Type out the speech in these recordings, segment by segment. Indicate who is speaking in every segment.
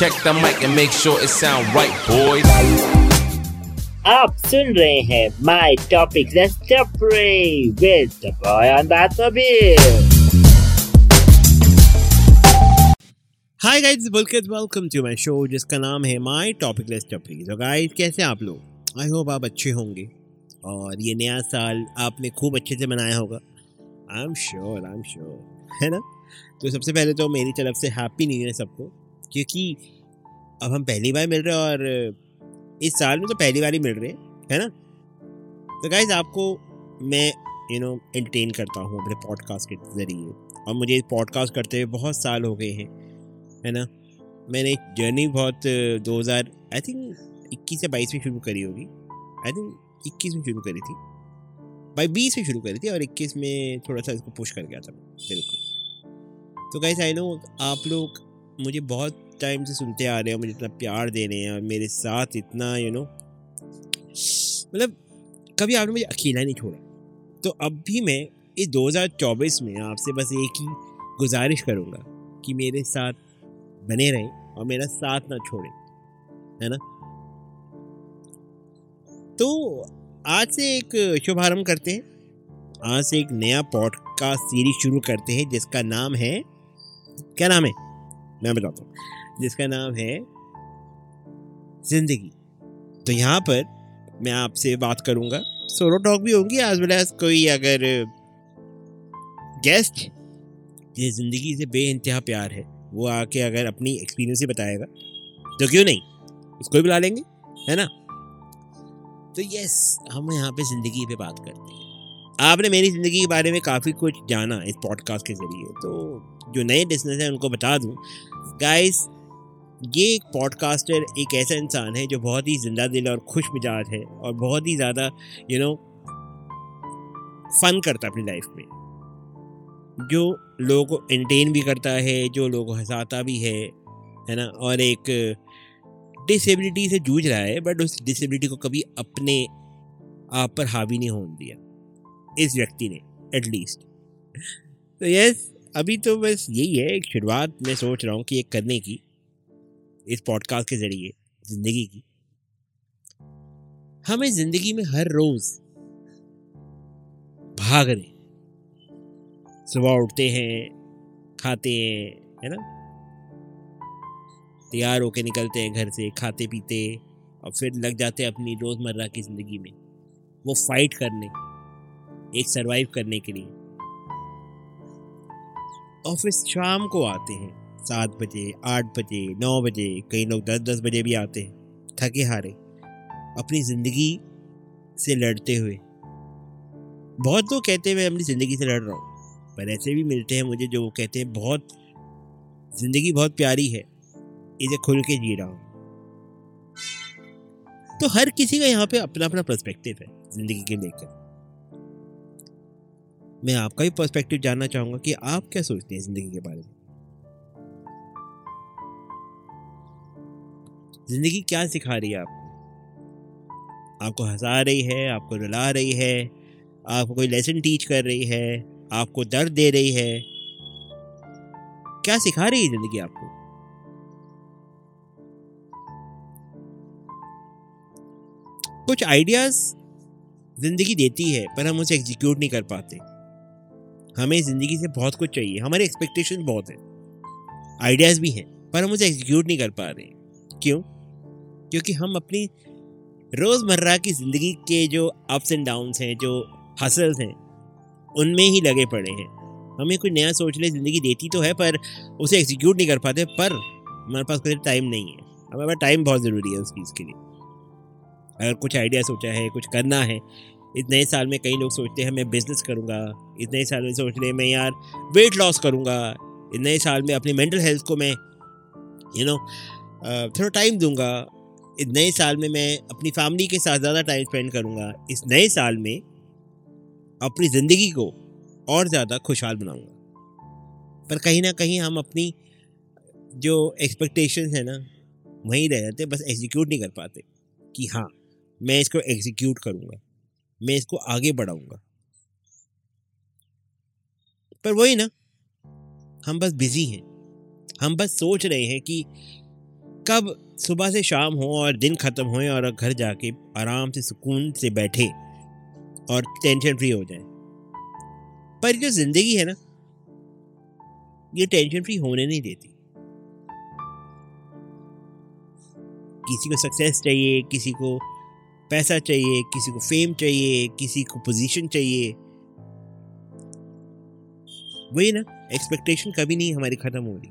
Speaker 1: check the mic and make sure it sound right, boys.
Speaker 2: आप सुन रहे हैं my topic with the boy on the that
Speaker 3: hi guys Pulkit welcome to my show जिसका नाम है my topic less टपरी तो guys कैसे आप लोग? आई होप आप अच्छे होंगे। और ये नया साल आपने खूब अच्छे से मनाया होगा। I am sure I am sure है ना? तो सबसे पहले तो मेरी तरफ़ से हैप्पी न्यू ईयर सबको। क्योंकि अब हम पहली बार मिल रहे हैं और इस साल में तो पहली बार ही मिल रहे हैं, है ना? तो गाइज़ आपको मैं यू नो एंटरटेन करता हूँ अपने पॉडकास्ट के ज़रिए। और मुझे पॉडकास्ट करते हुए बहुत साल हो गए हैं, है ना? मैंने जर्नी बहुत, दो हज़ार आई थिंक इक्कीस या बाईस में शुरू करी होगी। आई थिंक इक्कीस में शुरू करी थी। बाई बीस में शुरू करी थी और इक्कीस में थोड़ा सा इसको पुश कर गया था बिल्कुल। तो गाइस आई नो आप लोग मुझे बहुत टाइम से सुनते आ रहे हैं, मुझे इतना प्यार दे रहे हैं और मेरे साथ इतना यू नो मतलब कभी आपने मुझे अकेला नहीं छोड़ा। तो अब भी मैं इस 2024 में आपसे बस एक ही गुजारिश करूँगा कि मेरे साथ बने रहें और मेरा साथ ना छोड़ें, है ना? तो आज से एक शुभारंभ करते हैं। आज से एक नया पॉडकास्ट सीरीज़ शुरू करते हैं, जिसका नाम है, क्या नाम है? मैं बताता हूँ। जिसका नाम है ज़िंदगी। तो यहाँ पर मैं आपसे बात करूँगा। सोलो टॉक भी होंगी एज वेल एज कोई अगर गेस्ट जिस ज़िंदगी से बे इंतहा प्यार है, वो आके अगर अपनी एक्सपीरियंस ही बताएगा तो क्यों नहीं? उसको भी बुला लेंगे, है ना? तो यस हम यहाँ पे ज़िंदगी पे बात करते हैं। आपने मेरी ज़िंदगी के बारे में काफ़ी कुछ जाना इस पॉडकास्ट के ज़रिए तो जो नए बिज़नेस हैं उनको बता दूँ। गाइस ये एक पॉडकास्टर एक ऐसा इंसान है जो बहुत ही ज़िंदा दिल और खुश मिजाज है और बहुत ही ज़्यादा यू नो फन करता है अपनी लाइफ में। जो लोगों को एंटेन भी करता है, जो लोगों को हंसाता भी है है ना? और एक डिसेबिलिटी से जूझ रहा है बट उस डिसेबिलिटी को कभी अपने आप पर हावी नहीं होने दिया। इस व्यक्ति ने एटलीस्ट तो यस अभी तो बस यही है, एक शुरुआत मैं सोच रहा हूँ कि एक करने की, इस पॉडकास्ट के ज़रिए, ज़िंदगी की. हमें ज़िंदगी में हर रोज़ भाग रहे सुबह उठते हैं, खाते हैं, है ना? तैयार होके निकलते हैं घर से खाते पीते और फिर लग जाते हैं अपनी रोज़मर्रा की ज़िंदगी में. वो फाइट करने एक सरवाइव करने के लिए। ऑफ़िस शाम को आते हैं। सात बजे, आठ बजे, नौ बजे, कई लोग दस दस बजे भी आते हैं। थके हारे। अपनी ज़िंदगी से लड़ते हुए। बहुत लोग कहते हैं, मैं अपनी ज़िंदगी से लड़ रहा हूँ। पर ऐसे भी मिलते हैं मुझे जो वो कहते हैं, बहुत, ज़िंदगी बहुत प्यारी है। इसे खुल के जी रहा हूँ। तो हर किसी का यहाँ पे अपना अपना पर्सपेक्टिव है, ज़िंदगी के लेकर। मैं आपका भी पर्सपेक्टिव जानना चाहूँगा कि आप क्या सोचते हैं ज़िंदगी के बारे में? ज़िंदगी क्या सिखा रही है आपको? आपको हंसा रही है, आपको रुला रही है, आपको कोई लेसन टीच कर रही है, आपको दर्द दे रही है। क्या सिखा रही है ज़िंदगी आपको? कुछ आइडियाज़ ज़िंदगी देती है, पर हम उसे एग्जीक्यूट नहीं कर पाते। हमें ज़िंदगी से बहुत कुछ चाहिए। हमारे एक्सपेक्टेशन बहुत हैं। आइडियाज़ भी हैं, पर हम उसे एग्जीक्यूट नहीं कर पा रहे क्यों? क्योंकि हम अपनी रोज़मर्रा की ज़िंदगी के जो अप्स एंड डाउन्स हैं, जो हसल्स हैं, उनमें ही लगे पड़े हैं। हमें कोई नया सोचने ज़िंदगी देती तो है, पर उसे एग्जीक्यूट नहीं कर पाते, पर हमारे पास कोई टाइम नहीं है। हमारे पास टाइम बहुत ज़रूरी है उस चीज़ के लिए। अगर कुछ आइडिया सोचा है, कुछ करना है इस नए साल में कई लोग सोचते हैं, मैं बिज़नेस करूँगा। इस नए साल में सोच रहे मैं यार वेट लॉस करूँगा। इस नए साल में अपनी मेंटल हेल्थ को मैं यू नो थोड़ा टाइम दूँगा। इस नए साल में मैं अपनी फैमिली के साथ ज़्यादा टाइम स्पेंड करूँगा। इस नए साल में अपनी ज़िंदगी को और ज़्यादा खुशहाल बनाऊँगा। पर कहीं ना कहीं हम अपनी जो एक्सपेक्टेशन है ना, वहीं रह जाते बस एग्जीक्यूट नहीं कर पाते कि हाँ मैं इसको एग्जीक्यूट करूँगा। मैं इसको आगे बढ़ाऊँगा। पर वही ना, हम बस बिज़ी हैं। हम बस सोच रहे हैं कि कब सुबह से शाम हो और दिन ख़त्म होए और घर जाके आराम से सुकून से बैठे और टेंशन फ्री हो जाए। पर जो ज़िंदगी है ना, ये टेंशन फ्री होने नहीं देती। किसी को सक्सेस चाहिए, किसी को पैसा चाहिए, किसी को फेम चाहिए, किसी को पोजीशन चाहिए। वही ना एक्सपेक्टेशन कभी नहीं हमारी ख़त्म हो रही।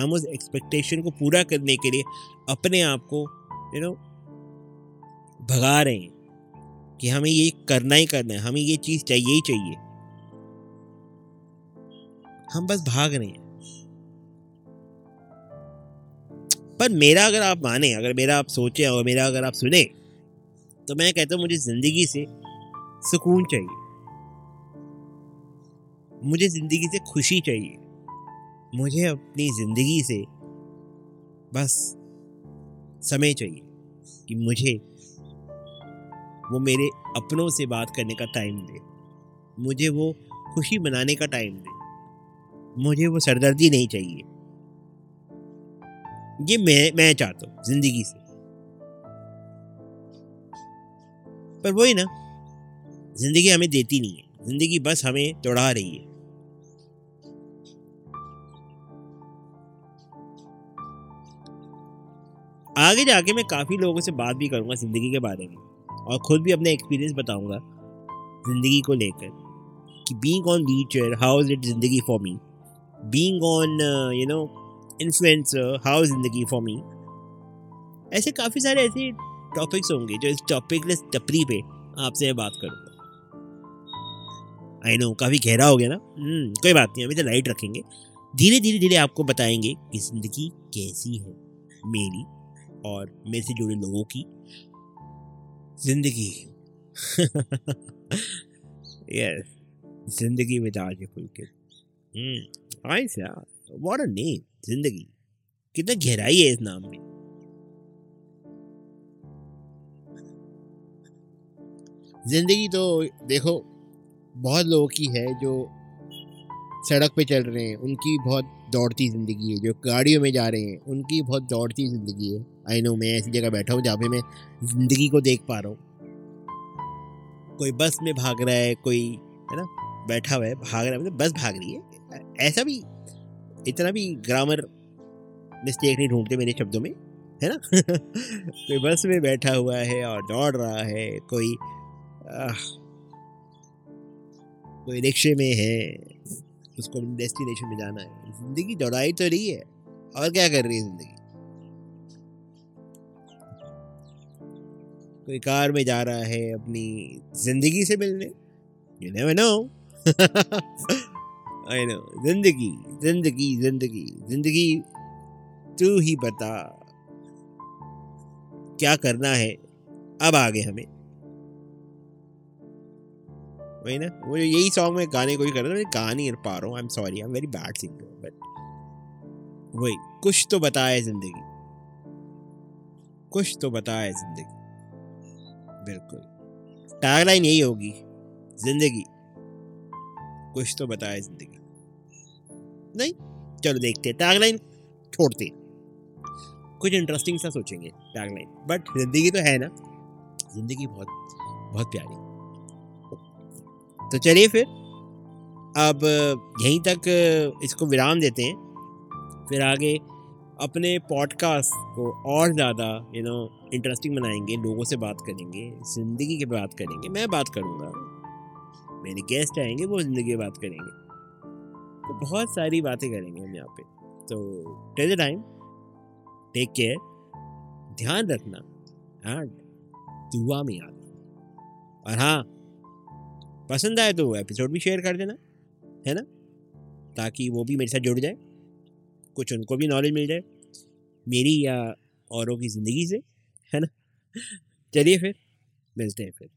Speaker 3: हम उस एक्सपेक्टेशन को पूरा करने के लिए अपने आप को यू नो भगा रहे हैं कि हमें ये करना ही करना है, हमें ये चीज़ चाहिए ही चाहिए। हम बस भाग रहे हैं। पर मेरा अगर आप माने, अगर मेरा आप सोचे और मेरा अगर आप सुने तो मैं कहता हूँ, मुझे ज़िंदगी से सुकून चाहिए। मुझे ज़िंदगी से खुशी चाहिए। मुझे अपनी ज़िंदगी से बस समय चाहिए कि मुझे वो मेरे अपनों से बात करने का टाइम दे। मुझे वो खुशी मनाने का टाइम दे। मुझे वो सरदर्दी नहीं चाहिए। ये मैं मैं चाहता हूँ ज़िंदगी से। पर वही ना, ज़िंदगी हमें देती नहीं है। ज़िंदगी बस हमें दौड़ा रही है। आगे जाके मैं काफ़ी लोगों से बात भी करूँगा ज़िंदगी के बारे में और ख़ुद भी अपने एक्सपीरियंस बताऊँगा ज़िंदगी को लेकर कि being on teacher how is it ज़िंदगी for me being on you know influencer how is ज़िंदगी फॉर मी ऐसे काफ़ी सारे ऐसे टॉपिक्स होंगे जो इस टॉपिक टपरी पे आपसे बात करूँगा। आई नो काफ़ी गहरा हो गया ना? हम्म, कोई बात नहीं अभी तो लाइट रखेंगे। धीरे धीरे धीरे आपको बताएँगे कि ज़िंदगी कैसी है मेरी और मेरे से जुड़े लोगों की ज़िंदगी। यस ज़िंदगी में ताज पुलकित नाइस यार व्हाट अ नेम ज़िंदगी। कितना गहराई है इस नाम में। ज़िंदगी तो देखो, बहुत लोगों की है जो सड़क पे चल रहे हैं, उनकी बहुत दौड़ती ज़िंदगी है, जो गाड़ियों में जा रहे हैं, उनकी बहुत दौड़ती ज़िंदगी है। आई नो मैं ऐसी जगह बैठा हूँ जहाँ पे मैं ज़िंदगी को देख पा रहा हूँ। कोई बस में भाग रहा है, कोई, है ना, बैठा हुआ है, भाग रहा है मतलब बस भाग रही है। ऐसा भी, इतना भी ग्रामर मिस्टेक नहीं ढूंढते मेरे शब्दों में, है ना? कोई बस में बैठा हुआ है और दौड़ रहा है, कोई कोई रिक्शे में है। उसको डेस्टिनेशन में जाना है। ज़िंदगी दौड़ाई तो रही है। और क्या कर रही है ज़िंदगी? कोई कार में जा रहा है अपनी ज़िंदगी से मिलने। You never know I know ज़िंदगी ज़िंदगी ज़िंदगी ज़िंदगी तू ही बता। क्या करना है? अब आगे हमें। वही ना, वो यही सॉन्ग में गाने को ही कर रहा मैं गा नहीं पा रहा हूँ I am sorry I am very bad singer but वही, कुछ तो बताए ज़िंदगी। कुछ तो बताए ज़िंदगी। बिल्कुल। टैगलाइन यही होगी, ज़िंदगी। कुछ तो बताए ज़िंदगी। नहीं, चलो देखते टैगलाइन छोड़ते कुछ इंटरेस्टिंग सा सोचेंगे टैगलाइन बट ज़िंदगी तो है ना, ज़िंदगी बहुत बहुत प्यारी। तो चलिए फिर, अब यहीं तक इसको विराम देते हैं। फिर आगे अपने पॉडकास्ट को और ज़्यादा यू नो इंटरेस्टिंग बनाएँगे, लोगों से बात करेंगे, ज़िंदगी की बात करेंगे, मैं बात करूँगा। मेरे गेस्ट आएँगे, वो ज़िंदगी की बात करेंगे। तो बहुत सारी बातें करेंगे हम यहाँ पे। तो टेल टाइम टेक केयर ध्यान रखना एंड दुआ में याद और हाँ पसंद आए तो एपिसोड भी शेयर कर देना, है ना? ताकि वो भी मेरे साथ जुड़ जाए, कुछ उनको भी नॉलेज मिल जाए, मेरी या औरों की ज़िंदगी से, है ना? चलिए फिर, मिलते हैं फिर।